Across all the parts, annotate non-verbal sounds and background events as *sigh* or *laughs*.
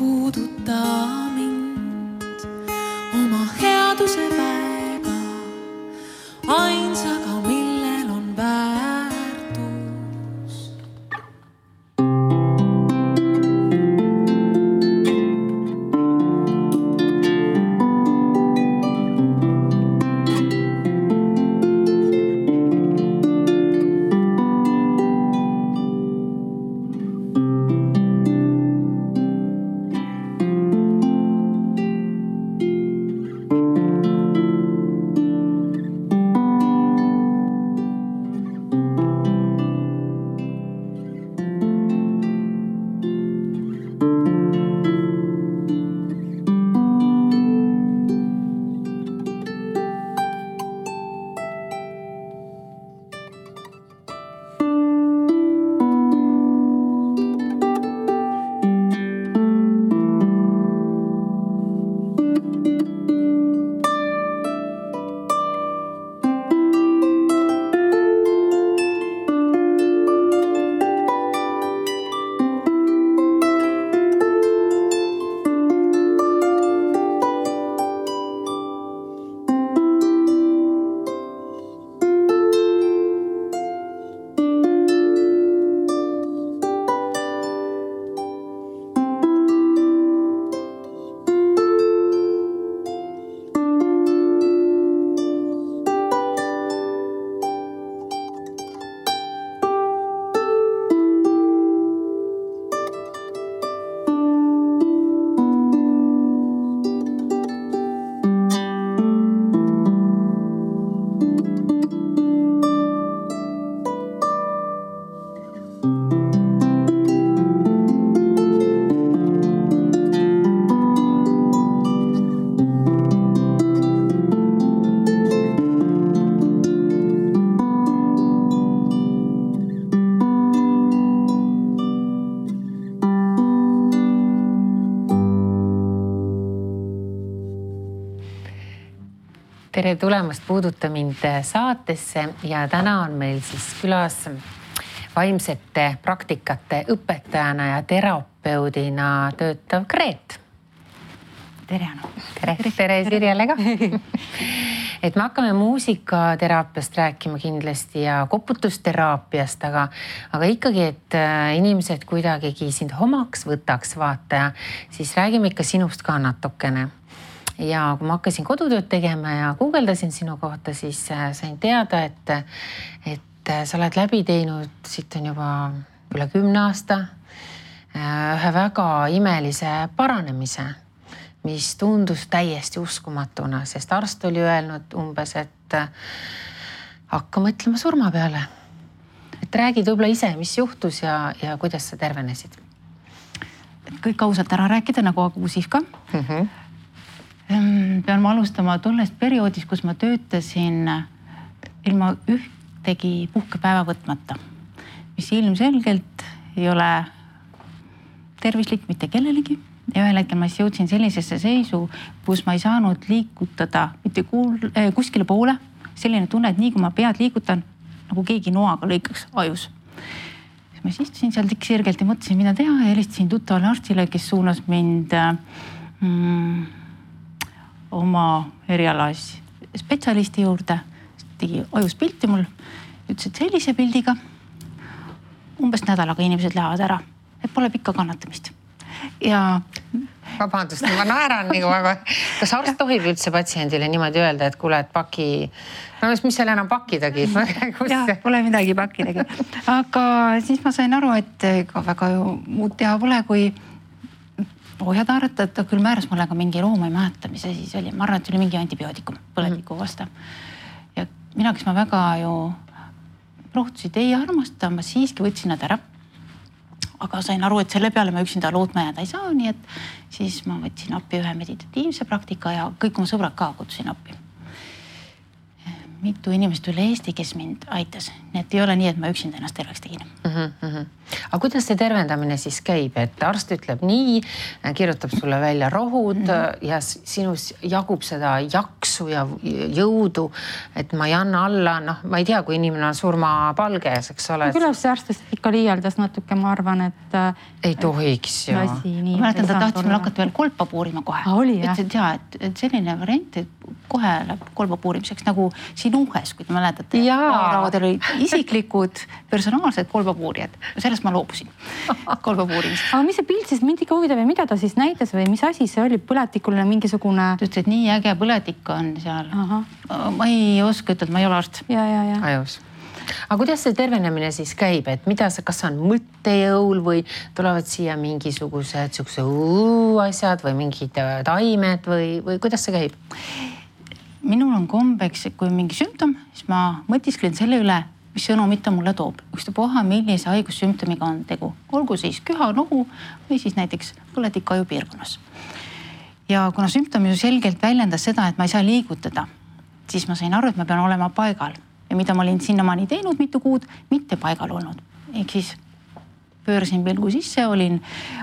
puuduta mind tere tulemast Puuduta mind saatesse ja täna on meil siis külas vaimsete praktikate õpetajana ja terapeudina töötav Gret. tere, Anu. tere, tere Sirjele ka *laughs* et me hakkame muusikateraapiast rääkima kindlasti ja koputusteraapiast, aga, aga ikkagi, et äh, inimesed kuidagigi sind omaks võtaks, vaata ja siis räägime ikka sinust ka natukene ja kui ma hakkasin kodutööd tegema ja guugeldasin sinu kohta, siis äh, sain teada, et, et äh, sa oled läbi teinud, siit on juba üle kümne aasta, ühe väga imelise paranemise mis tundus täiesti uskumatuna, sest arst oli öelnud umbes, et äh, hakka mõtlema surma peale. et räägid võib-olla ise, mis juhtus ja, ja kuidas sa tervenesid? kõik ausalt ära rääkida nagu Agu Sihka mm. -hmm. Pean ma alustama tollest perioodist, kus ma töötasin ilma ühtegi puhkepäeva võtmata, mis ilmselgelt ei ole tervislik mitte kellelegi ja ühel hetkel ma siis jõudsin sellisesse seisu, kus ma ei saanud liigutada mitte kuul- äh,, kuskile poole. selline tunne, et nii kui ma pead liigutan, nagu keegi noaga lõikaks ajus. siis ma siis istusin seal tikksirgelt ja mõtlesin, mida teha ja helistasin tuttavale arstile, kes suunas mind mm, oma erialas spetsialisti juurde. tegi ajus pilti mul, ütles, et sellise pildiga umbes nädalaga inimesed lähevad ära, et pole pikka kannatamist ja. vabandust, ma naeran nagu, aga kas arst tohib üldse patsiendile niimoodi öelda, et kuule, et paki, no mis seal enam pakkidagi *laughs* jah, pole midagi pakkidagi, aga siis ma sain aru, et ega väga ju muud teha pole, kui ohjad haarata, et ta küll määras mulle ka mingi looma, ei mäleta, mis asi see oli, ma arvan, et see oli mingi antibiootikum põletiku vastu. ja mina, kes ma väga ju rohtusid ei armasta, ma siiski võtsin nad ära aga sain aru, et selle peale ma üksinda lootma jääda ei saa, nii et siis ma võtsin appi ühe meditatiivse praktika ja kõik oma sõbrad ka kutsusin appi. mitu inimest üle Eesti, kes mind aitas, nii et ei ole nii, et ma üksinda ennast terveks tegin mm. -hmm. Aga kuidas see tervendamine siis käib, et arst ütleb nii, kirjutab sulle välja rohud mm -hmm. ja sinus jagub seda jaksu ja jõudu, et ma ei anna alla, noh, ma ei tea, kui inimene on surmapalges, eks ole. küllap see arst vist ikka liialdas natuke, ma arvan, et. Äh, ei tohiks ju. ma mäletan, ta tahtis mul hakata veel kolpa puurima kohe. ütles, et ja, et, et selline variant, et kohe läheb kolba puurimiseks nagu siin Uhes, kui te mäletate. Lauraudel olid isiklikud personaalsed kolbapuurijad sellest ma loobusin *laughs* kolbapuurimist. aga mis see pilt siis mind ikka huvitab ja mida ta siis näitas või mis asi see oli, põletikuline mingisugune? ta ütles, et nii äge põletik on seal. ma ei oska ütelda, ma ei ole arst. ja, ja, ja. ajus aga kuidas see tervenemine siis käib, et mida sa, kas on mõttejõul või tulevad siia mingisugused siukse asjad või mingid äh, taimed või, või kuidas see käib? minul on kombeks, et kui on mingi sümptom, siis ma mõtisklen selle üle mis sõnumit ta mulle toob, ükstapuha, millise haigussümptomiga on tegu, olgu siis köha-nohu või siis näiteks põletik ajupiirkonnas. ja kuna sümptom ju selgelt väljendas seda, et ma ei saa liigutada, siis ma sain aru, et ma pean olema paigal ja mida ma olin sinnamaani teinud mitu kuud, mitte paigal olnud. ehk siis pöörasin pilgu sisse, olin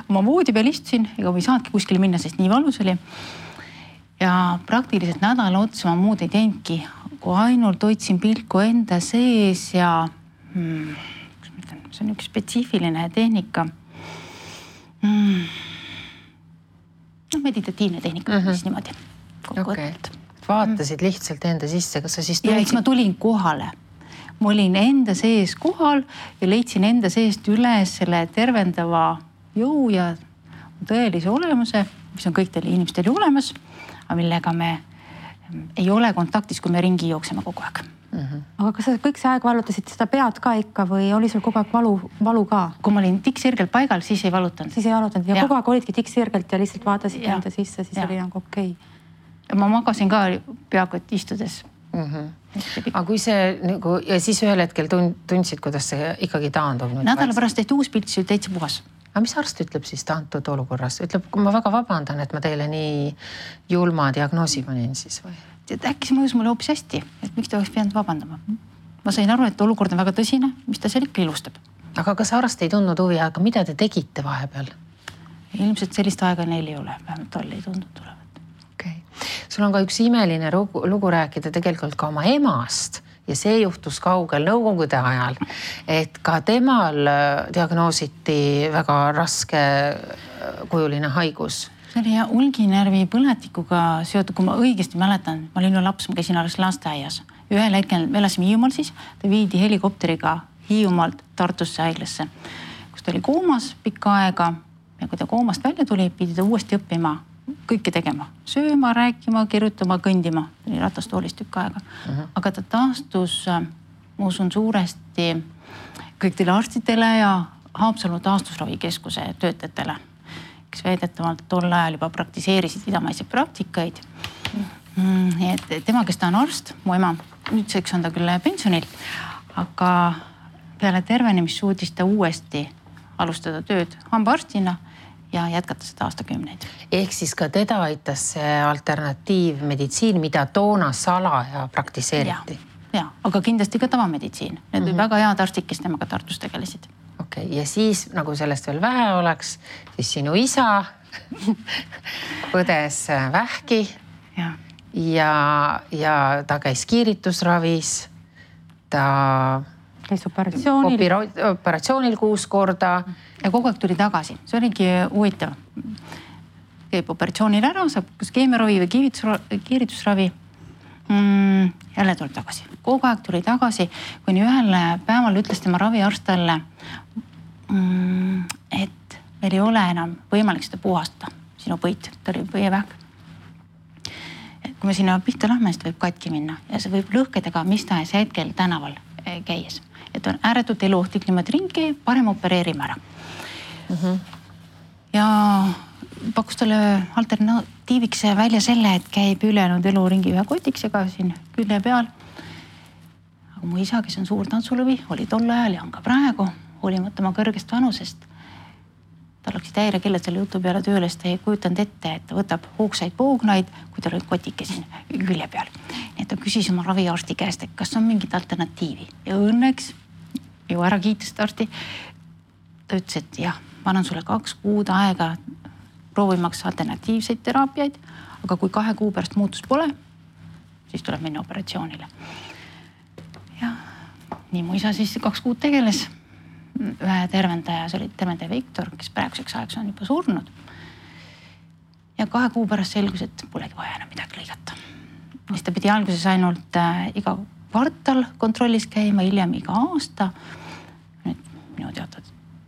oma voodi peal, istusin, ega ma ei saanudki kuskile minna, sest nii valus oli. ja praktiliselt nädala otsa ma muud ei teinudki, kui ainult hoidsin pilku enda sees ja hmm, kuidas ma ütlen, see on üks spetsiifiline tehnika hmm.. noh, meditatiivne tehnika mm, -hmm. siis niimoodi kokkuvõtvalt okay.. vaatasid lihtsalt enda sisse, kas sa siis tulid? ja eks ma tulin kohale. ma olin enda sees kohal ja leidsin enda seest üles selle tervendava jõu ja tõelise olemuse, mis on kõikidel inimestel ju olemas, aga millega me ei ole kontaktis, kui me ringi jookseme kogu aeg mm. -hmm. aga kas sa kõik see aeg valutasid seda pead ka ikka või oli sul kogu aeg valu, valu ka? kui ma olin tikksirgelt paigal, siis ei valutanud. siis ei valutanud ja, ja. kogu aeg olidki tikksirgelt ja lihtsalt vaatasid ja. enda sisse, siis ja. oli nagu okei okay.. ma magasin ka peaaegu istudes mm. -hmm. aga kui see nagu ja siis ühel hetkel tund, tundsid, kuidas see ikkagi taandub? nädala pärast tehti uus pilt, siis oli täitsa puhas aga mis arst ütleb siis antud olukorras, ütleb, ma väga vabandan, et ma teile nii julma diagnoosi panin siis või? et äkki see mõjus mulle hoopis hästi, et miks ta oleks pidanud vabandama. ma sain aru, et olukord on väga tõsine, mis ta seal ikka ilustab. aga kas arst ei tundnud huvi, aga mida te tegite vahepeal? ilmselt sellist aega neil ei ole, vähemalt talle ei tundunud olevat. okei okay., sul on ka üks imeline lugu, lugu rääkida tegelikult ka oma emast ja see juhtus kaugel nõukogude ajal. et ka temal äh, diagnoositi väga raskekujuline äh, haigus see oli jah ulginärvi põletikuga seotud, kui ma õigesti mäletan, ma olin ju laps, ma käisin alles lasteaias. ühel hetkel me elasime Hiiumaal siis, ta viidi helikopteriga Hiiumaalt Tartusse haiglasse, kus ta oli koomas pikka aega ja kui ta koomast välja tuli, pidi ta uuesti õppima kõike tegema, sööma, rääkima, kirjutama, kõndima, oli ratastoolis tükk aega uh. -huh. aga ta taastus, ma usun suuresti kõikidele arstidele ja Haapsalu taastusravikeskuse töötajatele, kes väidetavalt tol ajal juba praktiseerisid idamaiseid praktikaid mm,. nii et tema, kes ta on arst, mu ema, nüüdseks on ta küll pensionil, aga peale tervenemist suutis ta uuesti alustada tööd hambaarstina ja jätkata seda aastakümneid. ehk siis ka teda aitas see alternatiivmeditsiin, mida toona salaja praktiseeriti? ja, aga kindlasti ka tavameditsiin, need mm -hmm. väga head arstid, kes temaga Tartus tegelesid. okei okay., ja siis nagu sellest veel vähe oleks, siis sinu isa *laughs* põdes vähki ja, ja, ja ta käis kiiritusravis. ta käis operatsioonil. operatsioonil kuus korda ja kogu aeg tuli tagasi, see oligi huvitav. käib operatsioonil ära, saab kas keemiaravi või kiiritusravi, kiiritusravi mm,. jälle tuleb tagasi, kogu aeg tuli tagasi, kuni ühel päeval ütles tema raviarst talle mm,, et meil ei ole enam võimalik seda puhastada, sinu põit, ta oli põievähk kui me sinna pihta lähme, siis ta võib katki minna ja see võib lõhkeda ka mis tahes hetkel tänaval eh, käies. Et on ääretult eluohtlik niimoodi ringi parem opereerime ära mm. -hmm. ja pakkus talle alternatiiviks välja selle, et käib ülejäänud elu ringi ühe kotiksega siin külje peal. aga mu isa, kes on suur tantsulõvi, oli tol ajal ja on ka praegu, hoolimata oma kõrgest vanusest. tal hakkasid häirekellad selle jutu peale tööle, sest ta ei kujutanud ette, et ta võtab hoogsaid poognaid, kui tal olid kotike siin külje peal. nii et ta küsis oma raviarsti käest, et kas on mingit alternatiivi ja õnneks ju ära kiitis seda arsti. ta ütles, et jah, ma annan sulle kaks kuud aega proovimaks alternatiivseid teraapiaid, aga kui kahe kuu pärast muutust pole, siis tuleb minna operatsioonile. ja nii mu isa siis kaks kuud tegeles ühe tervendaja, see oli tervendaja Viktor, kes praeguseks ajaks on juba surnud. ja kahe kuu pärast selgus, et polegi vaja enam midagi lõigata. siis ta pidi alguses ainult äh, iga kvartal kontrollis käima, hiljem iga aasta. nüüd minu teada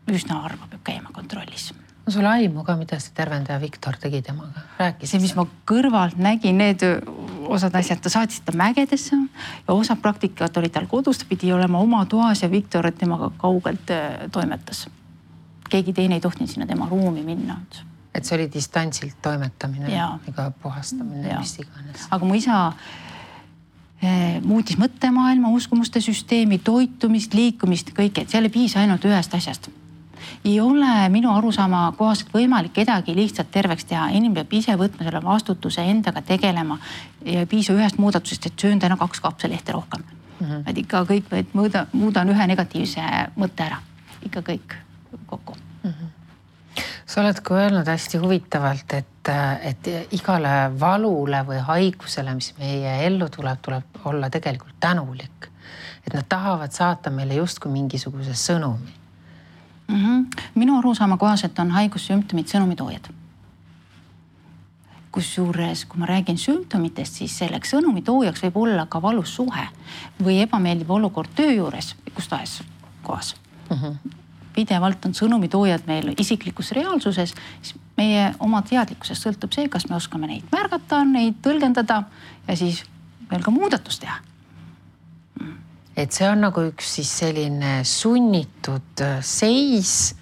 üsna harva peab käima kontrollis on sul aimu ka, mida see tervendaja Viktor tegi temaga, rääkis? see, mis ma kõrvalt nägin, need osad asjad, ta saatis ta mägedesse ja osa praktikat oli tal kodus, ta pidi olema oma toas ja Viktor temaga kaugelt äh, toimetas. keegi teine ei tohtinud sinna tema ruumi minna. et see oli distantsilt toimetamine, ega puhastamine, mis iganes. aga mu isa muutis mõttemaailma, uskumuste süsteemi, toitumist, liikumist, kõike, et seal ei piisa ainult ühest asjast ei ole minu arusaama kohaselt võimalik kedagi lihtsalt terveks teha, inimene peab ise võtma selle vastutuse, endaga tegelema ja ei piisa ühest muudatusest, et söön täna kaks kapsalehte rohkem mm. -hmm. vaid ikka kõik, vaid muuda, muudan ühe negatiivse mõtte ära, ikka kõik kokku mm. -hmm sa oled ka öelnud hästi huvitavalt, et, et igale valule või haigusele, mis meie ellu tuleb, tuleb olla tegelikult tänulik. et nad tahavad saata meile justkui mingisuguse sõnumi mm. -hmm. minu arusaama kohaselt on haigussümptomid sõnumitoojad. kusjuures, kui ma räägin sümptomitest, siis selleks sõnumitoojaks võib olla ka valus suhe või ebameeldiv olukord töö juures, kus tahes kohas mm. -hmm. Pidevalt on sõnumitoojad meil isiklikus reaalsuses, siis meie oma teadlikkusest sõltub see, kas me oskame neid märgata, neid tõlgendada ja siis veel ka muudatust teha et see on nagu üks siis selline sunnitud äh, seis,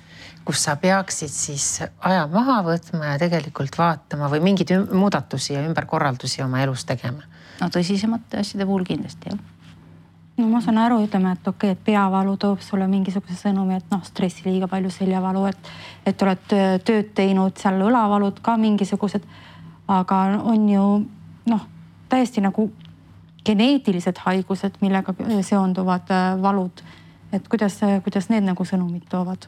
kus sa peaksid siis aja maha võtma ja tegelikult vaatama või mingeid muudatusi ja ümberkorraldusi oma elus tegema. no tõsisemate asjade puhul kindlasti jah no ma saan aru, ütleme, et okei okay,, et peavalu toob sulle mingisuguse sõnumi, et noh, stressi liiga palju, seljavalu, et, et oled tööd teinud, seal õlavalud ka mingisugused. aga on ju noh, täiesti nagu geneetilised haigused, millega seonduvad äh, valud. et kuidas, kuidas need nagu sõnumid toovad?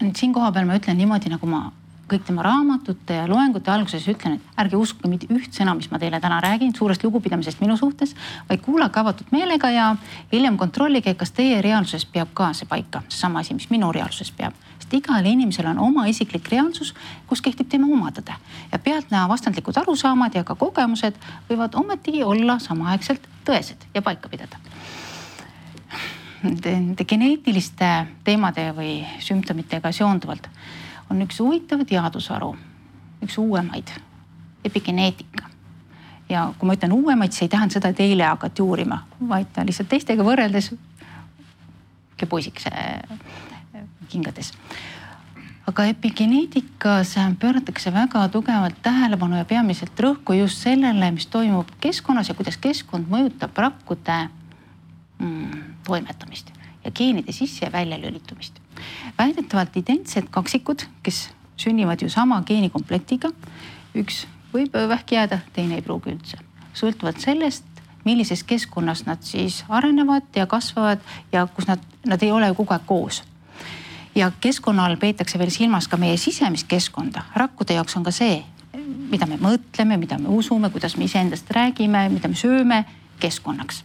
nüüd siin kohapeal ma ütlen niimoodi, nagu ma kõik tema raamatute ja loengute alguses ütlen, et ärge uskuge mitte üht sõna, mis ma teile täna räägin, suurest lugupidamisest minu suhtes, vaid kuulake avatud meelega ja hiljem kontrollige, kas teie reaalsuses peab ka see paika, seesama asi, mis minu reaalsuses peab. Sest igal inimesel on oma isiklik reaalsus, kus kehtib tema oma tõde ja pealtnäha vastandlikud arusaamad ja ka kogemused võivad ometigi olla samaaegselt tõesed ja paika pidada. Nende geneetiliste teemade või sümptomitega seonduvalt on üks huvitav teadusharu, üks uuemaid, epigeneetika ja kui ma ütlen uuemaid, see ei tähenda seda, et eile hakati uurima, vaid ta lihtsalt teistega võrreldes poisiks kingades. aga epigeneetikas pööratakse väga tugevalt tähelepanu ja peamiselt rõhku just sellele, mis toimub keskkonnas ja kuidas keskkond mõjutab rakkude mm, toimetamist ja geenide sisse ja välja lülitumist. Väidetavalt identsed kaksikud, kes sünnivad ju sama geenikomplektiga, üks võib vähki jääda, teine ei pruugi üldse, sõltuvalt sellest, millises keskkonnas nad siis arenevad ja kasvavad ja kus nad, nad ei ole ju kogu aeg koos ja keskkonna all peetakse veel silmas ka meie sisemist keskkonda. rakkude jaoks on ka see, mida me mõtleme, mida me usume, kuidas me iseendast räägime, mida me sööme, keskkonnaks.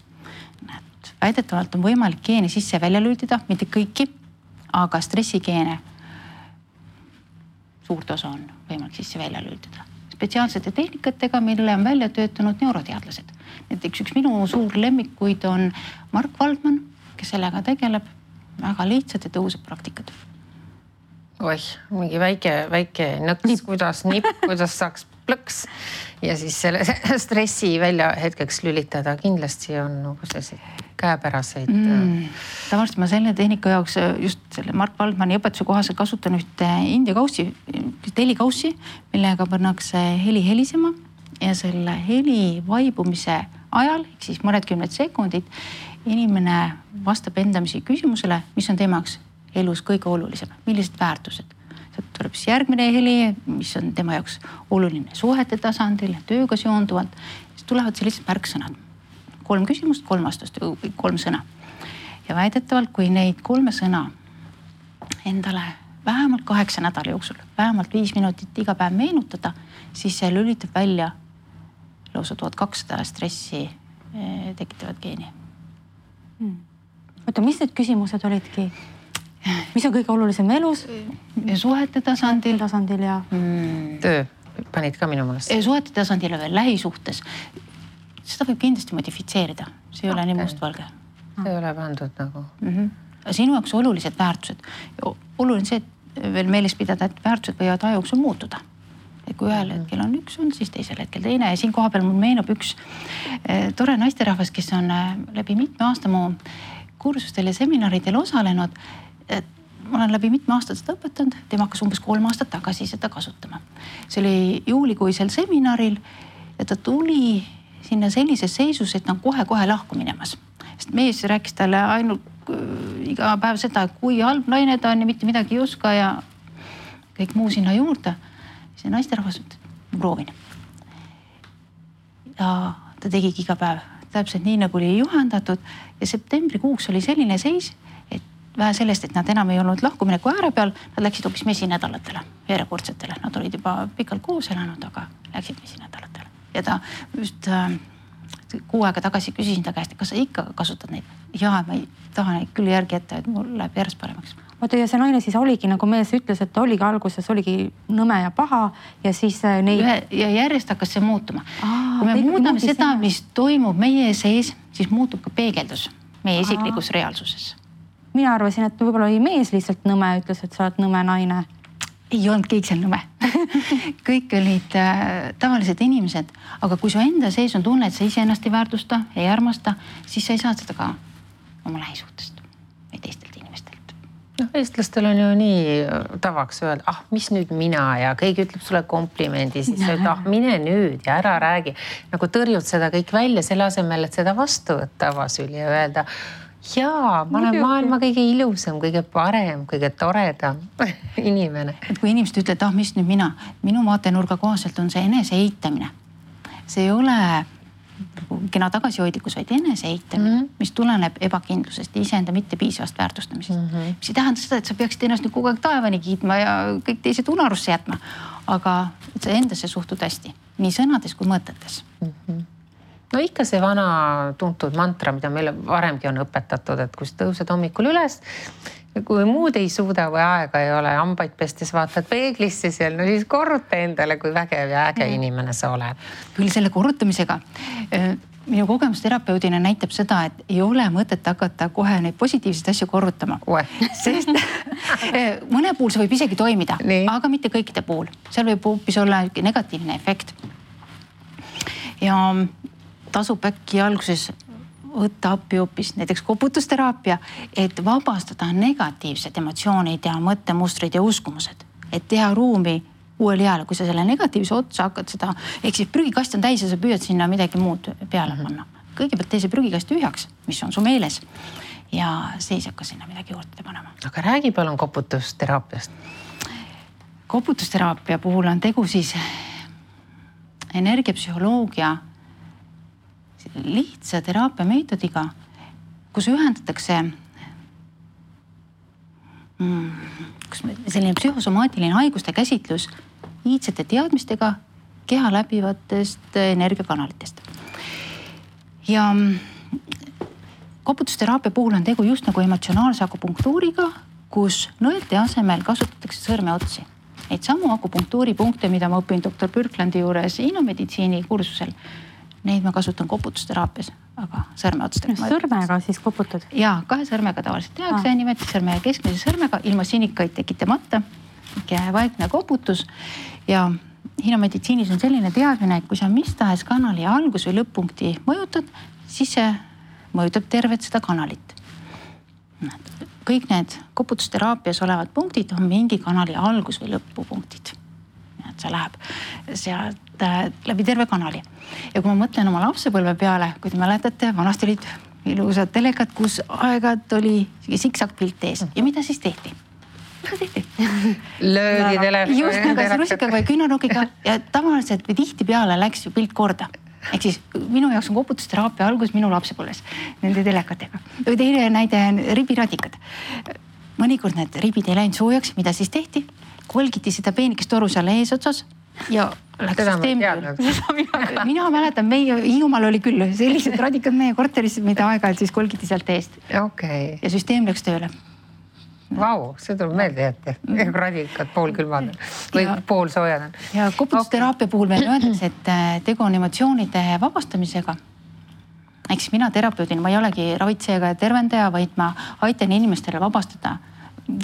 väidetavalt on võimalik geene sisse-välja lülitada, mitte kõiki, aga stressigeene suurt osa on võimalik sisse-välja lülitada spetsiaalsete tehnikatega, mille on välja töötanud neuroteadlased. näiteks üks minu suur lemmikuid on Mark Valdman, kes sellega tegeleb väga lihtsad ja tõhusad praktikad. oih, mingi väike, väike nõks, kuidas nipp, kuidas saaks plõks. Ja siis selle *laughs* stressi välja hetkeks lülitada, kindlasti on nagu selliseid käepäraseid mm.. tavaliselt ma selle tehnika jaoks just selle Mark Valdmani õpetuse kohaselt kasutan ühte India kaussi, helikaussi, millega pannakse heli helisema ja selle heli vaibumise ajal ehk siis mõned kümned sekundid inimene vastab endamisi küsimusele, mis on temaks elus kõige olulisem, millised väärtused. Sealt tuleb siis järgmine heli, mis on tema jaoks oluline suhete tasandil, tööga seonduvalt. siis tulevad sellised märksõnad. kolm küsimust, kolm vastust, kolm sõna. ja väidetavalt, kui neid kolme sõna endale vähemalt kaheksa nädala jooksul, vähemalt viis minutit iga päev meenutada, siis see lülitab välja lausa tuhat kakssada stressi eh, tekitavat geeni hmm.. oota, mis need küsimused olidki? Mis on kõige olulisem elus? suhete tasandil. tasandil ja mm.. töö panid ka minu meelest. suhete tasandil ja veel lähisuhtes. seda võib kindlasti modifitseerida, see ei okay. ole nii mustvalge. see ei ole pandud nagu mm. -hmm. sinu jaoks olulised väärtused. oluline see, et veel meeles pidada, et väärtused võivad aja jooksul muutuda et kui ühel hetkel on üks olnud, siis teisel hetkel teine ja siin kohapeal mul meenub üks eh, tore naisterahvas, kes on eh, läbi mitme aasta mu kursustel ja seminaridel osalenud. Et ma olen läbi mitme aasta seda õpetanud, tema hakkas umbes kolm aastat tagasi seda kasutama. see oli juulikuisel seminaril ja ta tuli sinna sellises seisus, et ta on kohe-kohe lahku minemas, sest mees rääkis talle ainult äh, iga päev seda, kui halb naine ta on ja mitte midagi ei oska ja kõik muu sinna juurde see naisterahvas ütles, ma proovin. ja ta tegigi iga päev täpselt nii, nagu oli juhendatud ja septembrikuuks oli selline seis, vähe sellest, et nad enam ei olnud lahkumineku ääre peal, nad läksid hoopis mesinädalatele, järjekordsetele, nad olid juba pikalt koos elanud, aga läksid mesinädalatele ja ta just äh, kuu aega tagasi küsisin ta käest, et kas sa ikka kasutad neid. ja ma ei taha neid küll järgi jätta, et mul läheb järjest paremaks oota ja see naine siis oligi nagu mees ütles, et oligi alguses oligi nõme ja paha ja siis äh, neid. ja järjest hakkas see muutuma. kui me muudame seda, mis toimub meie sees, siis muutub ka peegeldus meie isiklikus Aa. reaalsuses. Mina arvasin, et võib-olla oli mees lihtsalt nõme, ütles, et sa oled nõme naine. ei olnud keegi seal nõme *laughs* kõik olid äh, tavalised inimesed, aga kui su enda sees on tunne, et sa iseennast ei väärtusta, ei armasta, siis sa ei saa seda ka oma lähisuhtest või teistelt noh, eestlastel on ju nii äh, tavaks öelda, ah, mis nüüd mina ja keegi ütleb sulle komplimendi, siis sa ütled, ah, mine nüüd ja ära räägi. nagu tõrjud seda kõik välja selle asemel, et seda vastu võtta avasüli ja öelda. Jaa, ma olen maailma kõige ilusam, kõige parem, kõige toredam *laughs* inimene. et kui inimesed ütlevad, ah, mis nüüd mina, minu vaatenurga kohaselt on see enese eitamine. see ei ole kena tagasihoidlikkus, vaid eneseeitamine mm, -hmm. mis tuleneb ebakindlusest ja iseenda mittepiisavast väärtustamisest mm. -hmm. mis ei tähenda seda, et sa peaksid ennast nüüd kogu aeg taevani kiitma ja kõik teised unarusse jätma. aga sa endasse suhtud hästi, nii sõnades kui mõtetes mm. -hmm no ikka see vana tuntud mantra, mida meile varemgi on õpetatud, et kui sa tõused hommikul üles, kui muud ei suuda või aega ei ole, hambaid pestes vaatad peeglisse seal, no siis korruta endale, kui vägev ja äge mm. inimene sa oled. küll selle korrutamisega minu kogemus terapeudina näitab seda, et ei ole mõtet hakata kohe neid positiivseid asju korrutama. sest mõne puhul see võib isegi toimida, aga mitte kõikide puhul, seal võib hoopis olla negatiivne efekt. ja tasub äkki alguses võtta appi hoopis näiteks koputusteraapia, et vabastada negatiivsed emotsioonid ja mõttemustrid ja uskumused, et teha ruumi uuele eale, kui sa selle negatiivse otsa hakkad seda, ehk siis prügikast on täis ja sa püüad sinna midagi muud peale -hmm. panna. kõigepealt tee see prügikast tühjaks, mis on su meeles ja siis hakka sinna midagi juurde panema. aga räägi palun koputusteraapiast. koputusteraapia puhul on tegu siis energiapsühholoogia lihtsa teraapiameetodiga, kus ühendatakse mm, kus selline psühhosomaatiline haiguste käsitlus iidsete teadmistega keha läbivatest energiakanalitest. ja mm, koputusteraapia puhul on tegu just nagu emotsionaalse akupunktuuriga, kus nõelte asemel kasutatakse sõrmeotsi. Neid samu akupunktuuripunkte, mida ma õpin doktor Birklandi juures innomeditsiini kursusel Neid ma kasutan koputusteraapias, aga sõrmeotstega. sõrmega siis koputad? ja kahe sõrmega tavaliselt tehakse ah., nimetissõrme ja keskmise sõrmega ilma sinikaid tekitamata. vaikne koputus ja hiinomeditsiinis on selline teadmine, et kui sa mis tahes kanali algus- või lõpp-punkti mõjutad, siis see mõjutab tervet seda kanalit. kõik need koputusteraapias olevad punktid on mingi kanali algus- või lõpupunktid. Et see läheb sealt äh, läbi terve kanali ja kui ma mõtlen oma lapsepõlve peale, kui te mäletate, vanasti olid ilusat telekat, kus aeg-ajalt oli siksak-pilt ees ja mida siis tehti? mida tehti? *laughs* löödi telefoni. just kas rusikaga või küünarnukiga ja tavaliselt või tihtipeale läks ju pilt korda ehk siis minu jaoks on koputusteraapia algus minu lapsepõlves nende telekatega. või teine näide on ribiradikad. mõnikord need ribid ei läinud soojaks, mida siis tehti? Kolgiti seda peenikest toru seal eesotsas ja läks Seda teadnud. peale. mina mäletan, meie Hiiumaal oli küll sellised radikad meie korteris, mida *laughs* aeg-ajalt siis kolgiti sealt eest okei, ja süsteem läks tööle. vau, see tuleb meelde jätta. *laughs* radikad poolkülmad või Ja- poolsoojad ja koputusteraapia puhul veel öeldakse, et äh, tegu on emotsioonide vabastamisega. ehk siis mina terapeudina, ma ei olegi ravitseja ega tervendaja, vaid ma aitan inimestele vabastada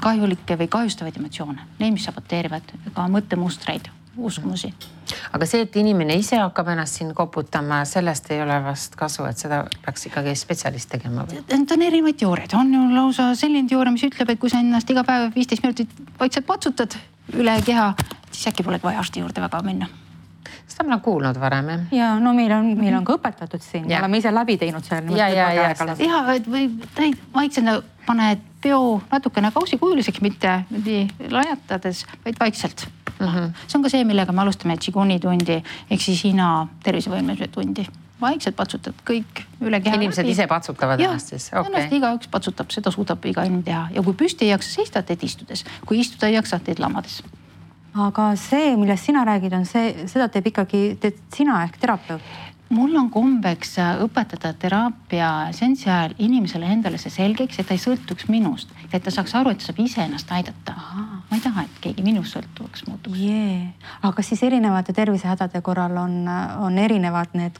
kahjulikke või kahjustavaid emotsioone, neid, mis saboteerivad ka mõttemustreid, uskumusi. aga see, et inimene ise hakkab ennast siin koputama, sellest ei ole vast kasu, et seda peaks ikkagi spetsialist tegema või? Need on erinevaid teooriaid, on ju lausa selline teooria, mis ütleb, et kui sa ennast iga päev viisteist minutit vaikselt patsutad üle keha, siis äkki polegi vaja arsti juurde väga minna. seda ma olen kuulnud varem jah. ja no meil on, meil on ka õpetatud siin, Ja. oleme ise läbi teinud selle. Ja, ja, ja, ja et või täid vaikselt paned peo natukene kausikujuliseks, mitte nii laiatades, vaid vaikselt mm. -hmm. see on ka see, millega me alustame Qiguni tundi ehk siis Hiina tervisevõimeluse tundi. vaikselt patsutad kõik üle keha. inimesed ise patsutavad jah, ennast siis, ennast okei. igaüks patsutab, seda suudab iga inimene teha ja kui püsti ei jaksa seista, teed istudes, kui istuda ei jaksa, teed lamades. aga see, millest sina räägid, on see, seda teeb ikkagi, teed sina ehk terapeut. Mul on kombeks äh, õpetada teraapia seansi ajal inimesele endale see selgeks, et ta ei sõltuks minust, et ta saaks aru, et ta saab iseennast aidata. ma ei taha, et keegi minust sõltuvaks muutuks. jee, aga siis erinevate tervisehädade korral on, on erinevad need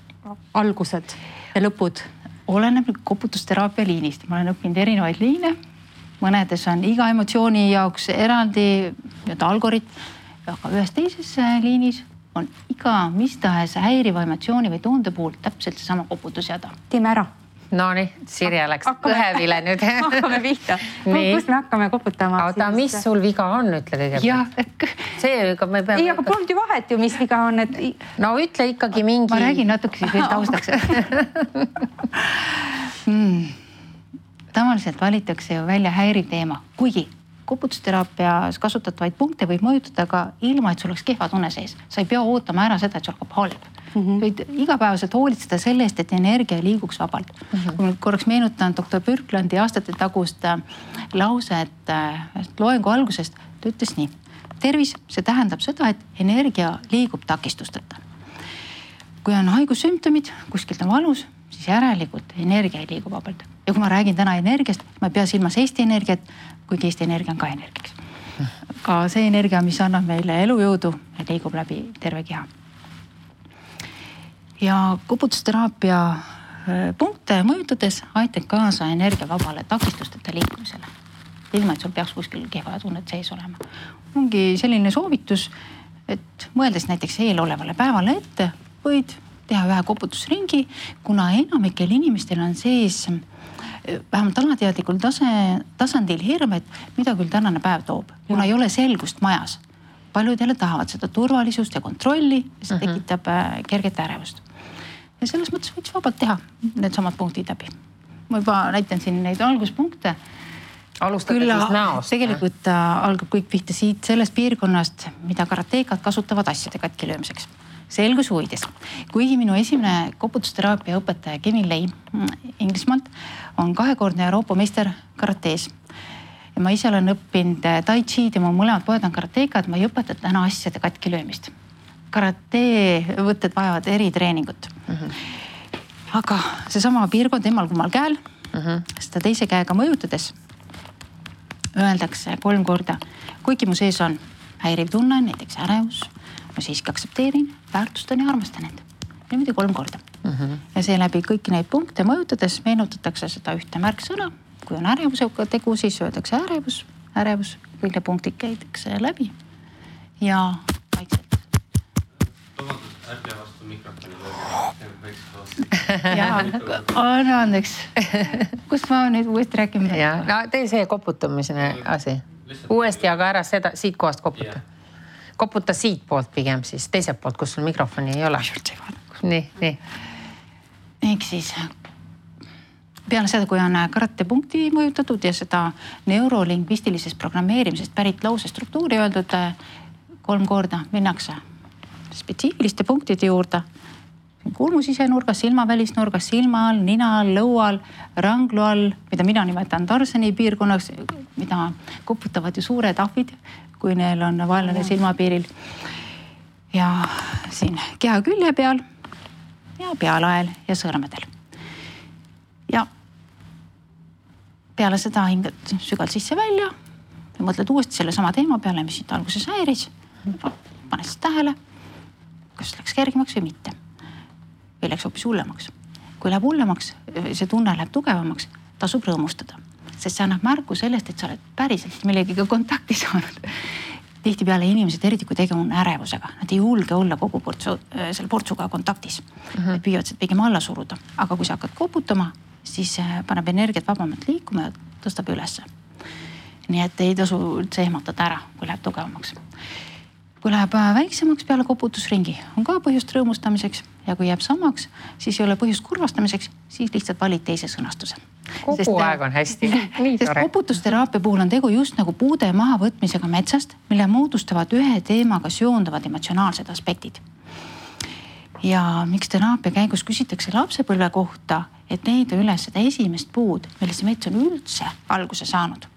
algused ja lõpud? oleneb koputusteraapia liinist, ma olen õppinud erinevaid liine. mõnedes on iga emotsiooni jaoks eraldi nii-öelda algoritm, aga ühes teises äh, liinis on iga mis tahes häiriva emotsiooni või tunde puhul täpselt seesama koputusjada. teeme ära. Nonii, Sirje läks kõhevile nüüd *laughs* hakkame pihta. Kust me hakkame koputama? oota, mis sul viga on, ütle kõigepealt. see, ega me peame. ei, aga polnud ju vahet ju, mis viga on, et no ütle ikkagi mingi. ma räägin natuke siis veel taustaks *laughs* mm. tavaliselt valitakse ju välja häiriv teema, kuigi koputusteraapias kasutatavaid punkte võib mõjutada ka ilma, et sul oleks kehva tunne sees. sa ei pea ootama ära seda, et sul hakkab halb mm. -hmm. võid igapäevaselt hoolitseda selle eest, et energia liiguks vabalt mm. -hmm. kui ma nüüd korraks meenutan doktor Birklandi aastate tagust äh, lauset äh, loengu algusest, ta ütles nii. tervis, see tähendab seda, et energia liigub takistusteta kui on haigussümptomid, kuskilt on valus, siis järelikult energia ei liigu vabalt. Ja kui ma räägin täna energiast, ma ei pea silmas Eesti Energiat, kuigi Eesti Energia on ka energiaks. ka see energia, mis annab meile elujõudu liigub läbi terve keha. ja koputusteraapia äh, punkte mõjutades aitab kaasa energia vabale takistusteta liikumisele. ilma, et sul peaks kuskil kehva tunnet sees olema. ongi selline soovitus, et mõeldes näiteks eelolevale päevale ette, võid teha ühe koputusringi, kuna enamikel inimestel on sees vähemalt alateadlikul tase, tasandil hirm, et mida küll tänane päev toob, kuna ei ole selgust majas. paljud jälle tahavad seda turvalisust ja kontrolli, see Mhm. tekitab äh, kerget ärevust. ja selles mõttes võiks vabalt teha needsamad punktid läbi. ma juba näitan siin neid alguspunkte alustada küll siis näost. tegelikult äh, algab kõik pihta siit sellest piirkonnast, mida karatekad kasutavad asjade katkilöömiseks. selguse huvides, kuigi minu esimene koputusteraapia õpetaja Kevin Lei mm, Inglismaalt on kahekordne Euroopa meister karates. ja ma ise olen õppinud äh, tai chi'd ja mu mõlemad pojad on karatekad, ma ei õpeta täna asjade katkilöömist. karate võtted vajavad eritreeningut mm. -hmm. aga seesama piirkond emal-kummal käel mm, -hmm. seda teise käega mõjutades öeldakse kolm korda, kuigi mu sees on häiriv tunne, näiteks ärevus, ma siiski aktsepteerin, väärtustan ja armastan end. niimoodi kolm korda mm. -hmm. ja seeläbi kõiki neid punkte mõjutades meenutatakse seda ühte märksõna. kui on ärevusega tegu, siis öeldakse ärevus, ärevus, kõik need punktid käitakse läbi ja vaikselt. vabandust, ärge vastu mikrofoni lööge, võiks vastu. ja anna andeks, kust ma nüüd uuesti rääkima pean? ja no tee see koputamise asi uuesti, aga ära seda siit kohast koputa Jah. koputa siitpoolt pigem siis teiselt poolt, kus sul mikrofoni ei ole. nii, nii. Ehk siis peale seda, kui on karatepunkti mõjutatud ja seda neurolingvistilisest programmeerimisest pärit lause struktuuri öeldud äh, kolm korda, minnakse spetsiifiliste punktide juurde. kulmu sisenurgas, silma välisnurgas, silma all, nina all, lõua all, ranglu all, mida mina nimetan Tarsani piirkonnaks, mida koputavad ju suured ahvid, kui neil on vaenlane silmapiiril. ja siin keha külje peal ja pealael ja sõrmedel. ja peale seda hingad sügavalt sisse-välja ja mõtled uuesti sellesama teema peale, mis sind alguses häiris. paned siis tähele, kas läks kergemaks või mitte. või läks hoopis hullemaks. kui läheb hullemaks, see tunne läheb tugevamaks, tasub rõõmustada, sest see annab märku sellest, et sa oled päriselt millegagi kontakti saanud tihtipeale inimesed, eriti kui tegu on ärevusega, nad ei julge olla kogu portsu, selle portsuga kontaktis mm. -hmm. Nad püüavad seda pigem alla suruda, aga kui sa hakkad koputama, siis paneb energiat vabamalt liikuma ja tõstab ülesse. nii et ei tasu üldse ehmatada ära, kui läheb tugevamaks. kui läheb väiksemaks peale koputusringi, on ka põhjust rõõmustamiseks ja kui jääb samaks, siis ei ole põhjust kurvastamiseks, siis lihtsalt valid teise sõnastuse. Kogu sest, aeg on hästi *laughs* sest koputusteraapia puhul on tegu just nagu puude mahavõtmisega metsast, mille moodustavad ühe teemaga seonduvad emotsionaalsed aspektid ja miks teraapia käigus küsitakse lapsepõlve kohta, et leida üles seda esimest puud, millest see mets on üldse alguse saanud.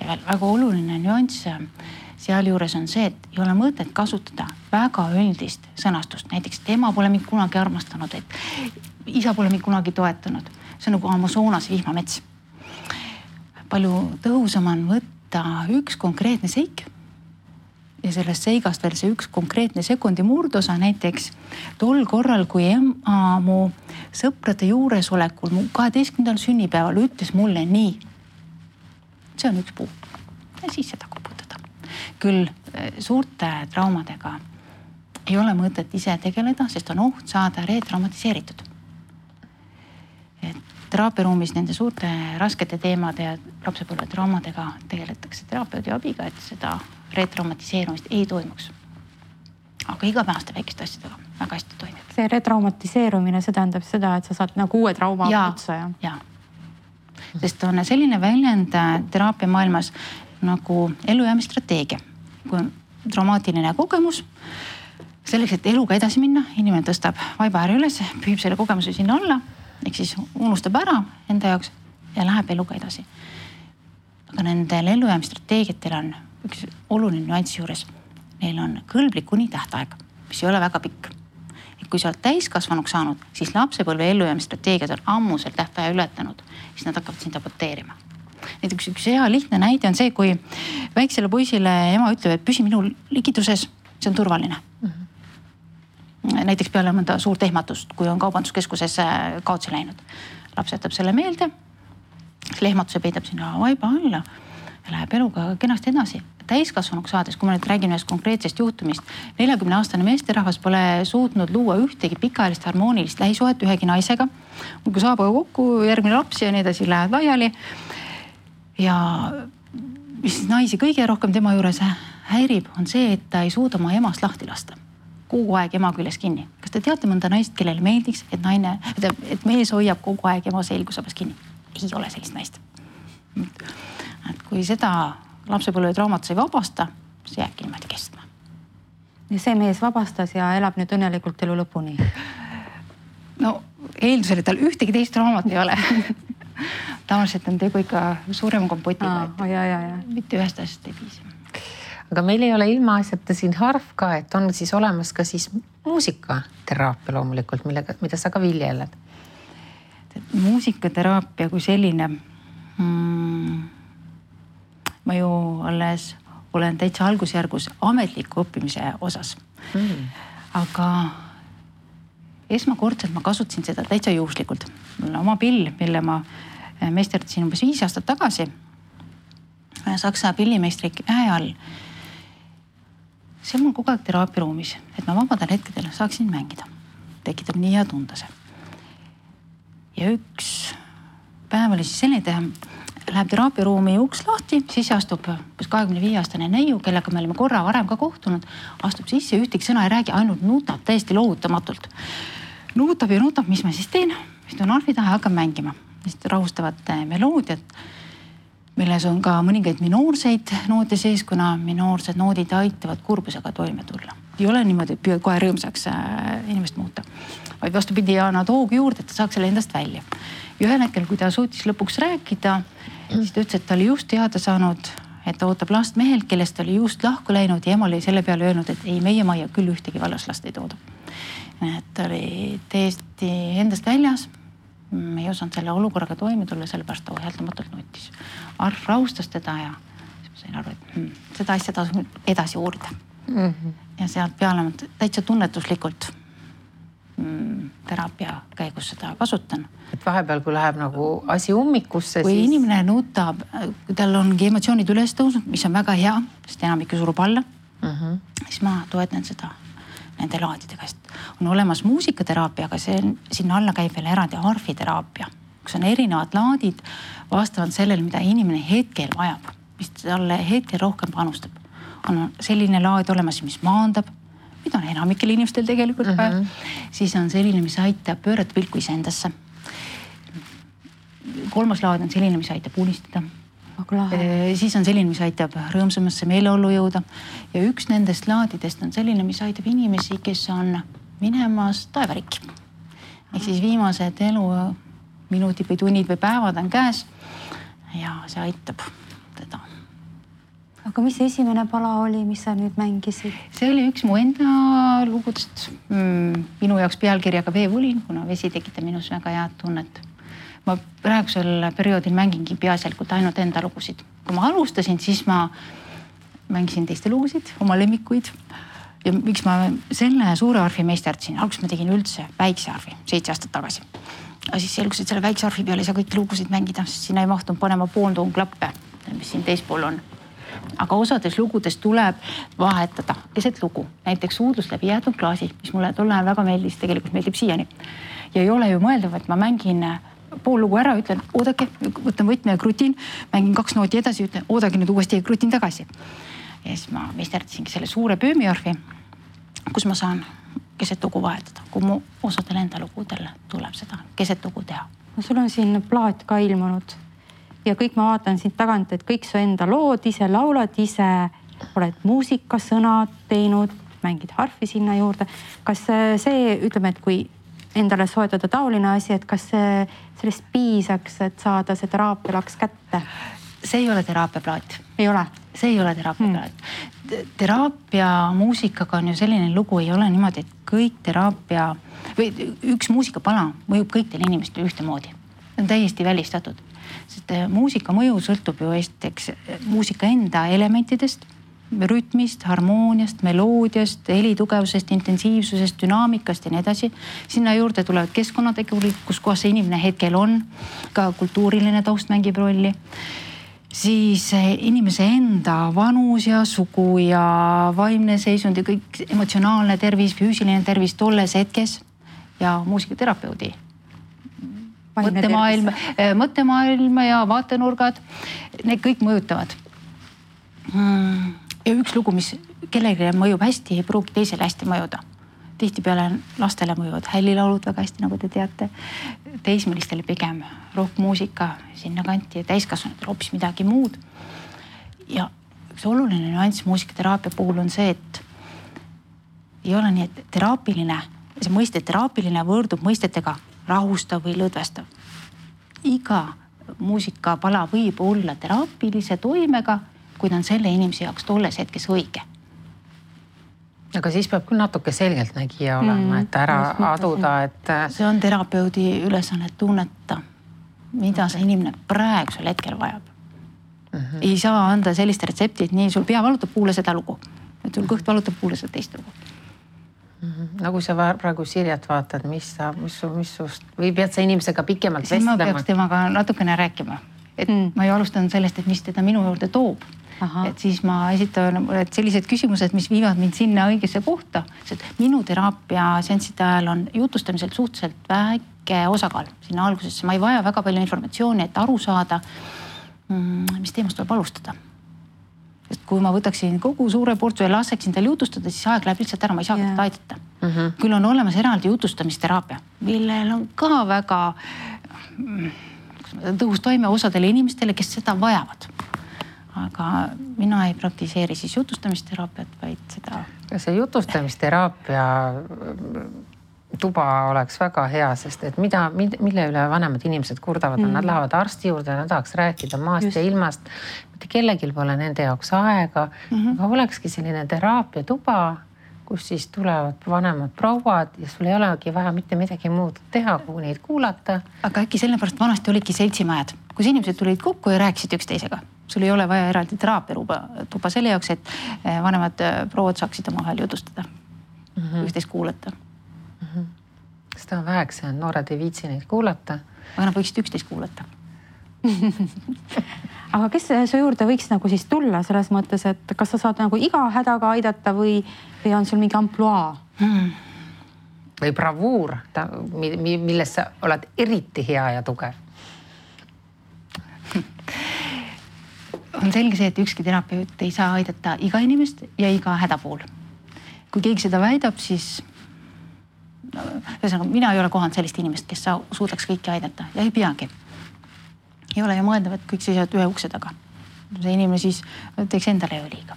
ja veel väga oluline nüanss sealjuures on see, et ei ole mõtet kasutada väga üldist sõnastust, näiteks tema pole mind kunagi armastanud, et isa pole mind kunagi toetanud. See on nagu Amazonase vihmamets. palju tõhusam on võtta üks konkreetne seik ja sellest seigast veel see üks konkreetne sekundi murdosa näiteks tol korral, kui ema mu sõprade juuresolekul mu kaheteistkümnendal sünnipäeval ütles mulle nii. see on üks puu ja siis seda koputada. küll eh, suurte traumadega ei ole mõtet ise tegeleda, sest on oht saada retraumatiseeritud. Teraapiaruumis nende suurte raskete teemade ja lapsepõlvetraumadega tegeletakse terapeudi abiga, et seda retraumatiseerumist ei toimuks. aga igapäevaste väikeste asjadega väga hästi toimib. see retraumatiseerumine, see tähendab seda, et sa saad nagu uue trauma ja, otsa ja? ja, sest on selline väljend äh, teraapia maailmas nagu ellujäämisstrateegia. kui on traumaatiline kogemus, selleks, et eluga edasi minna, inimene tõstab vaiba ääre üles, püüab selle kogemuse sinna alla ehk siis unustab ära enda jaoks ja läheb eluga edasi. aga nendel ellujäämisstrateegiatel on üks oluline nüanss juures. Neil on kõlblik unitähtaeg, mis ei ole väga pikk. et kui sa oled täiskasvanuks saanud, siis lapsepõlve ellujäämisstrateegiad on ammu selle tähtaja ületanud, siis nad hakkavad sind aborteerima. näiteks üks hea lihtne näide on see, kui väiksele poisile ema ütleb, et püsi minu ligituses, see on turvaline mm. -hmm. Näiteks peale mõnda suurt ehmatust, kui on kaubanduskeskuses äh, kaotsi läinud. laps jätab selle meelde, selle ehmatuse peidab sinna vaiba alla ja läheb eluga kenasti edasi täiskasvanuks saades, kui ma nüüd räägin ühest konkreetsest juhtumist, neljakümne aastane meesterahvas pole suutnud luua ühtegi pikaajalist harmoonilist lähisuhet ühegi naisega. kui saab kokku järgmine laps ja nii edasi, lähevad laiali. ja mis naisi kõige rohkem tema juures häirib, on see, et ta ei suuda oma emast lahti lasta kogu aeg ema küljes kinni. kas te teate mõnda naist, kellele meeldiks, et naine, et mees hoiab kogu aeg ema selgusabas kinni? ei ole sellist naist. et kui seda lapsepõlvetraumat sa ei vabasta, see jääbki niimoodi kestma. ja see mees vabastas ja elab nüüd õnnelikult elu lõpuni. no eeldusel, et tal ühtegi teist traumat ei ole *laughs* tavaliselt on tegu ikka suurema kompotiga, et ja, ja, ja. mitte ühest asjast ei piisa. Aga meil ei ole ilmaasjata siin harv ka, et on siis olemas ka siis muusikateraapia loomulikult, millega, mida sa ka viljeled. muusikateraapia kui selline mm, ma ju alles olen täitsa algusjärgus ametliku õppimise osas mm.. aga esmakordselt ma kasutasin seda täitsa juhuslikult. mul on oma pill, mille ma eh, meisterdasin umbes viis aastat tagasi. Saksa pillimeistri käe all. See on mul kogu aeg teraapiaruumis, et ma vabadel hetkedel saaksin mängida. tekitab nii hea tunde see. ja üks päev oli siis selline, läheb teraapiaruumi uks lahti, sisse astub umbes kahekümne viie aastane neiu, kellega me olime korra varem ka kohtunud. astub sisse, ühtegi sõna ei räägi, ainult nutab täiesti lohutamatult. nuutab ja nutab, mis ma siis teen, istun arvi taha ja hakkan mängima. sellist rahustavat äh, meloodiat, milles on ka mõningaid minoorseid noote sees, kuna minoorsed noodid aitavad kurbusega toime tulla. ei ole niimoodi, et püüad kohe rõõmsaks äh, inimest muuta, vaid vastupidi, annad hoogu juurde, et ta saaks selle endast välja. ja ühel hetkel, kui ta suutis lõpuks rääkida, siis ta ütles, et ta oli just teada saanud, et ta ootab last mehelt, kellest oli just lahku läinud ja ema oli selle peale öelnud, et ei, meie majja küll ühtegi vallaslast ei tooda. et ta oli täiesti endast väljas ei osanud selle olukorraga toime tulla, sellepärast ta ohjeldamatult nutis. Arv rahustas teda ja siis ma sain aru, et hmm, seda asja tasub edasi uurida mm. -hmm. ja sealt peale ma täitsa tunnetuslikult mm, teraapia käigus seda kasutan. et vahepeal, kui läheb nagu asi ummikusse, kui siis. inimene nutab, kui tal ongi emotsioonid üles tõusnud, mis on väga hea, sest enamik ju surub alla mm, -hmm. siis ma toetan seda nende laadidega, sest on olemas muusikateraapia, aga see sinna alla käib veel eraldi arfiteraapia, kus on erinevad laadid vastavalt sellele, mida inimene hetkel vajab, mis talle hetkel rohkem panustab. on selline laad olemas, mis maandab, mida on enamikel inimestel tegelikult vaja mm -hmm., siis on selline, mis aitab pöörata pilku iseendasse. kolmas laad on selline, mis aitab unistada siis on selline, mis aitab rõõmsamasse meeleollu jõuda ja üks nendest laadidest on selline, mis aitab inimesi, kes on minemas taevariiki. ehk siis viimased eluminutid või tunnid või päevad on käes. ja see aitab teda. aga mis esimene pala oli, mis sa nüüd mängisid? see oli üks mu enda lugudest mm,. minu jaoks pealkirjaga Veevulin, kuna vesi tekitab minus väga head tunnet ma praegusel perioodil mängingi peaasjalikult ainult enda lugusid. kui ma alustasin, siis ma mängisin teiste lugusid, oma lemmikuid. ja miks ma selle suure arfi meisterdasin, alguses ma tegin üldse väikse arfi seitse aastat tagasi. Aga siis selgus, et selle väikse arfi peal ei saa kõiki lugusid mängida, sest sinna ei mahtunud panema pooltoon klappe, mis siin teispool on aga osades lugudes tuleb vahetada keset lugu, näiteks suudlus läbi jäetud klaasi, mis mulle tol ajal väga meeldis, tegelikult meeldib siiani. ja ei ole ju mõeldav, et ma mängin pool lugu ära, ütlen oodake, võtan võtme ja krutin, mängin kaks nooti edasi, ütlen oodake nüüd uuesti ja krutin tagasi. ja siis ma meisterdasingi selle suure pöömiarvi, kus ma saan keset lugu vahetada, kui mu osadel enda lugudel tuleb seda keset lugu teha. no sul on siin plaat ka ilmunud ja kõik, ma vaatan siit tagant, et kõik su enda lood, ise laulad, ise oled muusikasõnad teinud, mängid harfi sinna juurde. kas see, ütleme, et kui endale soetada taoline asi, et kas see, sellest piisaks, et saada see teraapialaks kätte? See ei ole teraapiaplaat. ei ole? see ei ole teraapiaplaat hmm.. teraapia muusikaga on ju selline lugu, ei ole niimoodi, et kõik teraapia või üks muusikapala mõjub kõikidele inimestele ühtemoodi. see on täiesti välistatud, sest eh, muusika mõju sõltub ju esiteks eh, muusika enda elementidest rütmist, harmooniast, meloodiast, heli tugevusest, intensiivsusest, dünaamikast ja nii edasi. sinna juurde tulevad keskkonnategurid, kus kohas see inimene hetkel on. ka kultuuriline taust mängib rolli. Siis eh, inimese enda vanus ja sugu ja vaimne seisund ja kõik emotsionaalne tervis, füüsiline tervis tolles hetkes ja muusikaterapeudi. Mõttemaailm, eh, mõttemaailm ja vaatenurgad, need kõik mõjutavad. Mm ja üks lugu, mis kellelegi mõjub hästi, ei pruugi teisele hästi mõjuda. Tihtipeale lastele mõjuvad hällilaulud väga hästi, nagu te teate. teismelistele pigem rokkmuusika sinnakanti ja täiskasvanutele hoopis midagi muud. ja üks oluline nüanss muusikateraapia puhul on see, et ei ole nii, et teraapiline, see mõiste teraapiline võrdub mõistetega rahustav või lõdvestav. iga muusikapala võib olla teraapilise toimega kui ta on selle inimese jaoks tolles hetkes õige. Aga siis peab küll natuke selgeltnägija olema mm,, et ära aduda, et. see on terapeudi ülesanne tunneta, mida see inimene praegusel hetkel vajab mm. -hmm. ei saa anda sellist retsepti, et nii, sul pea valutab, kuula seda lugu. sul kõht valutab, kuula seda teist lugu mm. -hmm. no kui sa praegu Sirjet vaatad, mis sa, mis su, mis sust või pead sa inimesega pikemalt vestlema? ma peaks temaga natukene rääkima, et mm. ma ju alustan sellest, et mis teda minu juurde toob et siis ma esitan sellised küsimused, mis viivad mind sinna õigesse kohta, sest minu teraapia seansside ajal on jutustamisel suhteliselt väike osakaal sinna algusesse, ma ei vaja väga palju informatsiooni, et aru saada, mm, mis teemast tuleb alustada sest kui ma võtaksin kogu suure portsu ja laseksin tal jutustada, siis aeg läheb lihtsalt ära, ma ei saa yeah. teda aidata mm. -hmm. küll on olemas eraldi jutustamisteraapia, millel on ka väga mm, tõhus toime osadele inimestele, kes seda vajavad. Aga mina ei praktiseeri siis jutustamisteraapiat, vaid seda. see jutustamisteraapia tuba oleks väga hea, sest et mida, mille üle vanemad inimesed kurdavad mm., nad lähevad arsti juurde, nad tahaks rääkida maast Just. ja ilmast. mitte kellelgi pole nende jaoks aega mm, -hmm. aga olekski selline teraapiatuba, kus siis tulevad vanemad prouad ja sul ei olegi vaja mitte midagi muud teha, kui neid kuulata. aga äkki sellepärast vanasti olidki seltsimajad, kus inimesed tulid kokku ja rääkisid üksteisega sul ei ole vaja eraldi teraapiatuba, tuba selle jaoks, et eh, vanemad eh, prouad saaksid omavahel jutustada mm, -hmm. üksteist kuulata mm. -hmm. seda on väheks jäänud, noored ei viitsi neid kuulata. aga nad võiksid üksteist kuulata *laughs* aga kes su juurde võiks nagu siis tulla selles mõttes, et kas sa saad nagu iga hädaga aidata või, või on sul mingi ampluaa hmm.? või bravuur, milles sa oled eriti hea ja tugev on selge see, et ükski terapeut ei saa aidata iga inimest ja iga häda puhul. kui keegi seda väidab, siis ühesõnaga, mina ei ole kohanud sellist inimest, kes suudaks kõiki aidata ja ei peagi. ei ole ju mõeldav, et kõik seisavad ühe ukse taga. see inimene siis teeks endale ju liiga.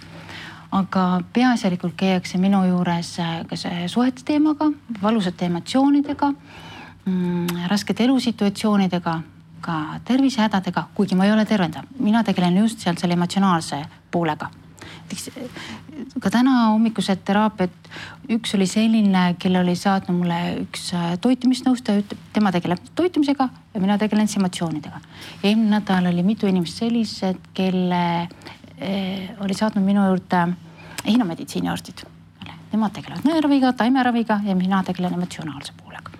aga peaasjalikult käiakse minu juures kas suhete teemaga, valusate emotsioonidega, mm, raskete elusituatsioonidega, ka tervisehädadega, kuigi ma ei ole tervendav, mina tegelen just seal selle emotsionaalse poolega näiteks ka täna hommikused teraapiad, üks oli selline, kelle oli saatnud mulle üks äh, toitumisnõustaja, ütleb, tema tegeleb toitumisega ja mina tegelen siis emotsioonidega. eelmine nädal oli mitu inimest sellised, kelle eh, oli saatnud minu juurde Hiina meditsiiniarstid. Nemad tegelevad nõelraviga, taimeraviga ja mina tegelen emotsionaalse poolega.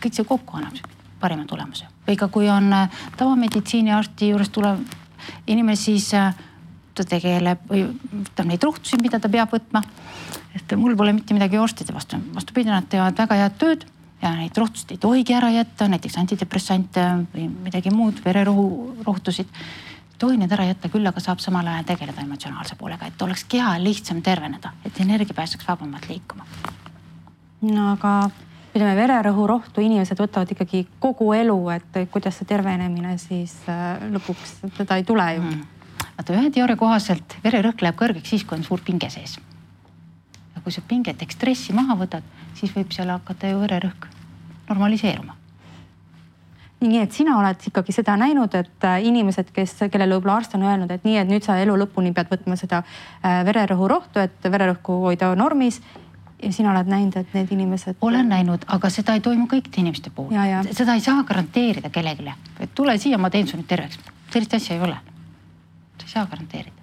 kõik see kokku annab parima tulemuse või ka kui on äh, tavameditsiiniarsti juures tulev inimene, siis äh, ta tegeleb või võtab neid rohtusi, mida ta peab võtma. et mul pole mitte midagi arstide vastu, vastupidi, nad teevad väga head tööd ja neid rohtusid ei tohigi ära jätta, näiteks antidepressante või midagi muud, vererohu rohtusid. tohi need ära jätta, küll aga saab samal ajal tegeleda emotsionaalse poolega, et oleks kehal lihtsam terveneda, et energia pääseks vabamalt liikuma. no aga ütleme, vererõhurohtu inimesed võtavad ikkagi kogu elu, et kuidas see tervenemine siis äh, lõpuks, teda ei tule ju mm vaata ühe teooria kohaselt vererõhk läheb kõrgeks siis, kui on suur pinge sees. ja kui sa pinget ehk stressi maha võtad, siis võib seal hakata ju vererõhk normaliseeruma nii et sina oled ikkagi seda näinud, et äh, inimesed, kes, kellele võib-olla arst on öelnud, et nii, et nüüd sa elu lõpuni pead võtma seda äh, vererõhurohtu, et vererõhku hoida normis. Ja sina oled näinud, et need inimesed. olen näinud, aga seda ei toimu kõikide inimeste puhul. seda ei saa garanteerida kellelegi, et tule siia, ma teen su nüüd terveks. sellist asja ei ole ei saa garanteerida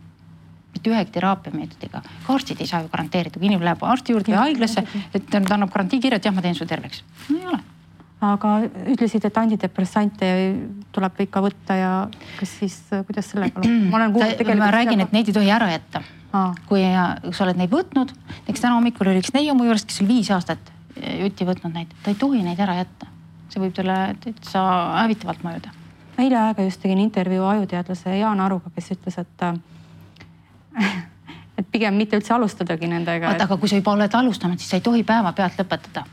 mitte ühegi teraapiameetodiga, ka arstid ei saa ju garanteerida, kui inimene läheb arsti juurde või haiglasse, et ta annab garantiikirja, et jah, ma teen su terveks. no ei ole. aga ütlesid, et antidepressante tuleb ikka võtta ja kas siis, kuidas sellega *clears throat* on? ma olen kuulnud tegelikult. ma räägin, et neid ei tohi ära jätta. Kui sa oled neid võtnud, näiteks täna hommikul oli üks neiu mu juures, kes oli viis aastat jutti võtnud neid, ta ei tohi neid ära jätta. see võib talle täitsa hävitavalt mõjuda eile aega just tegin intervjuu ajuteadlase Jaan Aruga, kes ütles, et *laughs* et pigem mitte üldse alustadagi nendega. oota, aga kui sa juba oled alustanud, siis sa ei tohi päevapealt lõpetada.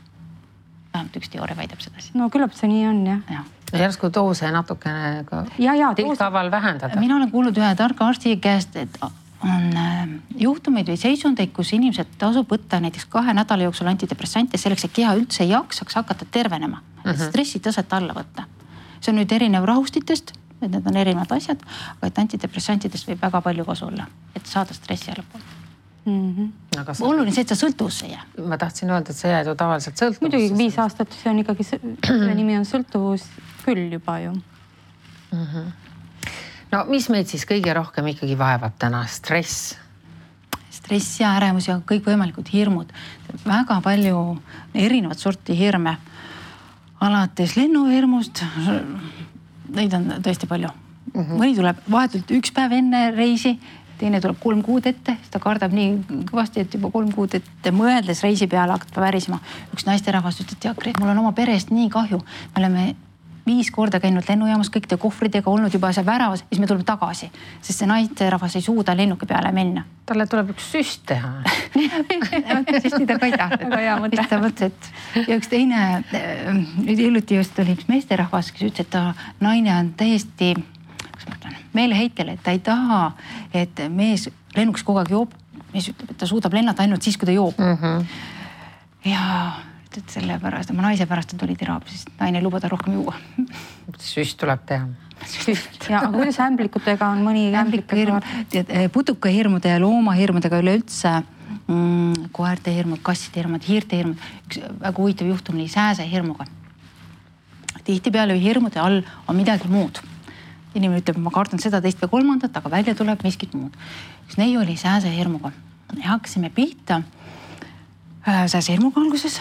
vähemalt üks teooria väidab sedasi. no küllap see nii on jah ja. ja. järsku doose natukene ka tilkaaval vähendada. mina olen kuulnud ühe targa arsti käest, et on äh, juhtumeid või seisundeid, kus inimesed tasub võtta näiteks kahe nädala jooksul antidepressante selleks, et keha üldse jaksaks hakata tervenema mm, -hmm. stressitaset alla võtta see on nüüd erinev rahustitest, et need on erinevad asjad, aga et antidepressantidest võib väga palju kasu olla, et saada stressi allapoole mm. -hmm. Aga sa... oluline see, et sa sõltuvusse ei jää. ma tahtsin öelda, et sa jääd ju tavaliselt sõltuvusse. muidugi viis aastat, see on ikkagi, *clears throat* selle nimi on sõltuvus küll juba ju mm. -hmm. No mis meid siis kõige rohkem ikkagi vaevab täna, stress? stress ja ärevus ja kõikvõimalikud hirmud, väga palju erinevat sorti hirme alates lennuhirmust. Neid on tõesti palju mm. -hmm. mõni tuleb vahetult üks päev enne reisi, teine tuleb kolm kuud ette, ta kardab nii kõvasti, et juba kolm kuud ette mõeldes reisi peale hakkab värisema. üks naisterahvas ütles, et tead, mul on oma perest nii kahju, me oleme viis korda käinud lennujaamas kõikide kohvritega, olnud juba seal väravas, siis me tuleme tagasi, sest see naisterahvas ei suuda lennuki peale minna. talle tuleb üks süst teha *laughs* süstida ka ei tahtnud. Väga hea mõte. siis ta mõtles, et ja üks teine, nüüd hiljuti just oli üks meesterahvas, kes ütles, et ta naine on täiesti, kuidas ma ütlen, meeleheitel, et ta ei taha, et mees lennuks kogu aeg joob. mees ütleb, et ta suudab lennata ainult siis, kui ta joob mm. -hmm. ja et sellepärast oma naise pärast ta tuli teraapiasse, sest naine ei luba tal rohkem juua. süst tuleb teha. ja aga kuidas ämblikutega on mõni ämblikahirm, eh, putukahirmude ja loomahirmudega üleüldse mm, koerte hirmud, kasside hirmud, hiirte hirmud. üks väga huvitav juhtum oli sääsehirmuga. tihtipeale hirmude all on midagi muud. inimene ütleb, ma kardan seda, teist või kolmandat, aga välja tuleb miskit muud. üks neiu oli sääsehirmuga ja hakkasime pihta äh, sääsehirmuga alguses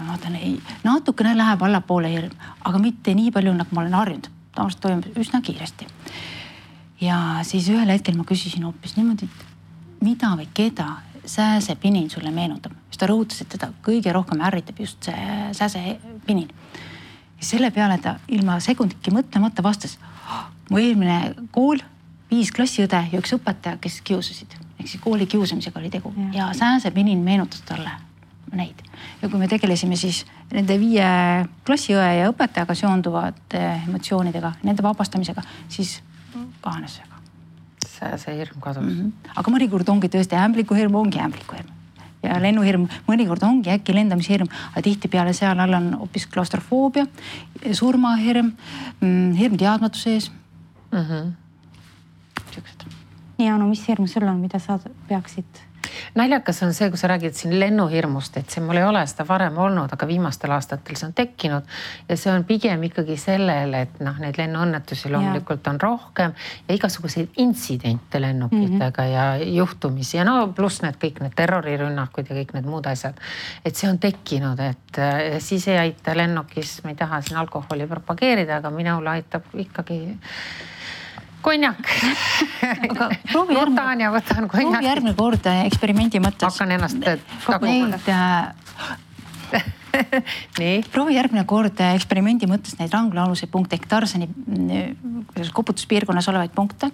ma vaatan, ei, natukene läheb allapoole hirm, aga mitte nii palju, nagu ma olen harjunud. tavaliselt toimub üsna kiiresti. ja siis ühel hetkel ma küsisin hoopis niimoodi, et mida või keda sääsepinin sulle meenutab, siis ta rõhutas, et teda kõige rohkem ärritab just see sääsepinin. ja selle peale ta ilma sekunditki mõtlemata vastas, mu eelmine kool, viis klassiõde ja üks õpetaja, kes kiusasid, ehk siis kooli kiusamisega oli tegu ja, ja sääsepinin meenutas talle neid. ja kui me tegelesime siis nende viie klassiõe ja õpetajaga seonduvate emotsioonidega, nende vabastamisega, siis kahanes see ka. see, see hirm kadus mm. -hmm. aga mõnikord ongi tõesti ämblikuhirm, ongi ämblikuhirm ja lennuhirm, mõnikord ongi äkki lendamishirm, aga tihtipeale seal all on hoopis klaustrofoobia, surmahirm, mm, hirm teadmatuse ees mm. -hmm. siuksed. nii, Anu, mis hirm sul on, mida sa peaksid naljakas on see, kui sa räägid siin lennuhirmust, et see mul ei ole seda varem olnud, aga viimastel aastatel see on tekkinud ja see on pigem ikkagi sellele, et noh, neid lennuõnnetusi loomulikult on rohkem ja igasuguseid intsidente lennukitega mm -hmm. ja juhtumisi ja no pluss need kõik need terrorirünnakud ja kõik need muud asjad. et see on tekkinud, et äh, siis ei aita lennukis, ma ei taha siin alkoholi propageerida, aga minule aitab ikkagi konjak proovi järgmine, võtan konjaki. proovi järgmine kord äh, eksperimendi mõttes. hakkan ennast taguma. *laughs* nii. proovi järgmine kord äh, eksperimendi mõttes neid ranglualuseid punkte ehk Tarsani mm, koputuspiirkonnas olevaid punkte.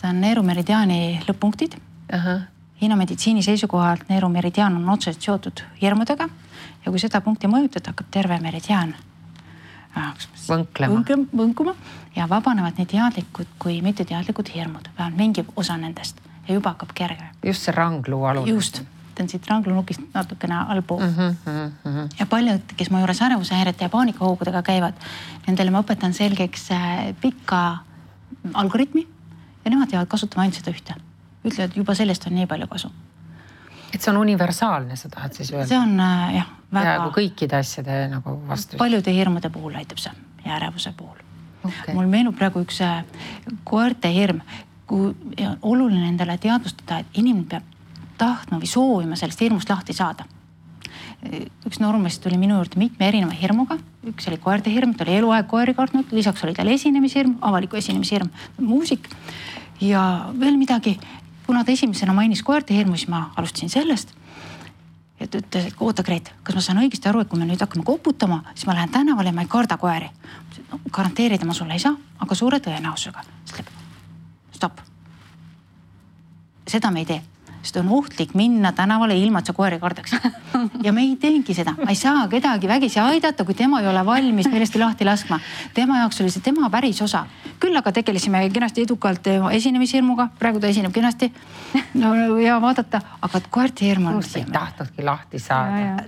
see on neerumeridiaani lõpp-punktid uh. -huh. Hiina meditsiini seisukohalt neerumeridiaan on otseselt seotud hirmudega ja kui seda punkti mõjutada, hakkab terve meridiaan võnklema. võnkuma ja vabanevad nii teadlikud kui mitteteadlikud hirmud, vähemalt mingi osa nendest ja juba hakkab kerge. just see rangluu alune. just, ta on siit rangluunukist natukene allpool mm. -hmm, mm -hmm. ja paljud, kes mu juures ärevushäirete ja paanikahoogudega käivad, nendele ma õpetan selgeks äh, pikka algoritmi ja nemad teavad kasutama ainult seda ühte. ütlevad, juba sellest on nii palju kasu et see on universaalne, sa tahad siis öelda? see on äh, jah väga.... peaaegu kõikide asjade nagu vastus. paljude hirmude puhul aitab see ja ärevuse puhul okay.. mul meenub praegu üks äh, koerte hirm, kui oluline endale teadvustada, et inimene peab tahtma või soovima sellest hirmust lahti saada. üks noormees tuli minu juurde mitme erineva hirmuga, üks oli koerte hirm, ta oli eluaeg koeri kartnud, lisaks oli tal esinemishirm, avaliku esinemishirm, muusik ja veel midagi kuna ta esimesena mainis koerte hirmu, siis ma alustasin sellest. ja ta ütles, et oota, Gret, kas ma saan õigesti aru, et kui me nüüd hakkame koputama, siis ma lähen tänavale ja ma ei karda koeri no,. garanteerida ma sulle ei saa, aga suure tõenäosusega. siis ütleb, stopp. seda me ei tee sest on ohtlik minna tänavale ilma, et sa koeri kardaks. *laughs* ja me ei teengi seda, ma ei saa kedagi vägisi aidata, kui tema ei ole valmis millestki lahti laskma. tema jaoks oli see tema päris osa. küll aga tegelesime kenasti edukalt esinemishirmuga, praegu ta esineb kenasti. no ja vaadata, aga koerte hirm on. ei tahtnudki lahti saada.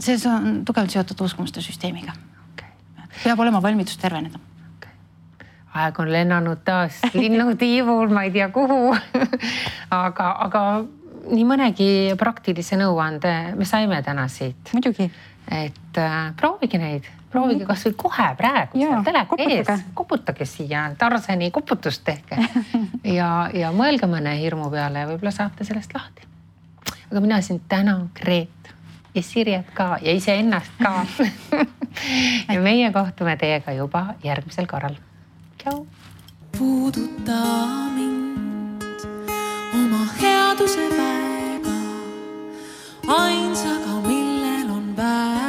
see on tugevalt seotud uskumuste süsteemiga okay.. peab olema valmidus terveneda aeg on lennanud taas linnutiivul, ma ei tea kuhu *laughs* aga, aga nii mõnegi praktilise nõuande me saime täna siit. muidugi. et äh, proovige neid, proovige mm. kasvõi kohe praegu seal teleka ees, koputage siia, Tarsani koputust tehke *laughs* ja, ja mõelge mõne hirmu peale ja võib-olla saate sellest lahti. aga mina sind tänan, Gret ja Sirjet ka ja iseennast ka *laughs* ja meie kohtume teiega juba järgmisel korral tšau. puuduta mind oma headuse päeva ainsaga, millel on päev.